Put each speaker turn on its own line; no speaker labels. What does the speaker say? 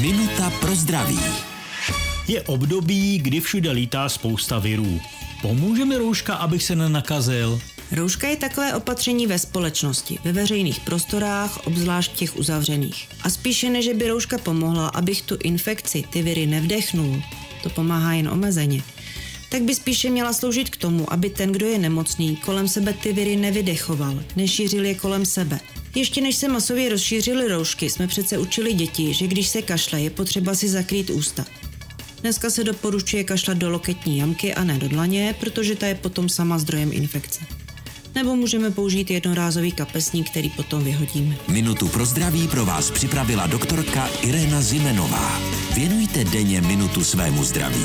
Minuta pro zdraví.
Je období, kdy všude lítá spousta virů. Pomůže mi rouška, abych se nenakazil?
Rouška je takové opatření ve společnosti, ve veřejných prostorách, obzvlášť těch uzavřených. A spíše než by rouška pomohla, abych tu infekci, ty viry nevdechnul, to pomáhá jen omezeně, tak by spíše měla sloužit k tomu, aby ten, kdo je nemocný, kolem sebe ty viry nevydechoval, nešířil je kolem sebe. Ještě než se masově rozšířily roušky, jsme přece učili děti, že když se kašle, je potřeba si zakrýt ústa. Dneska se doporučuje kašlat do loketní jamky a ne do dlaně, protože ta je potom sama zdrojem infekce. Nebo můžeme použít jednorázový kapesník, který potom vyhodíme.
Minutu pro zdraví pro vás připravila doktorka Irena Zimenová. Věnujte denně minutu svému zdraví.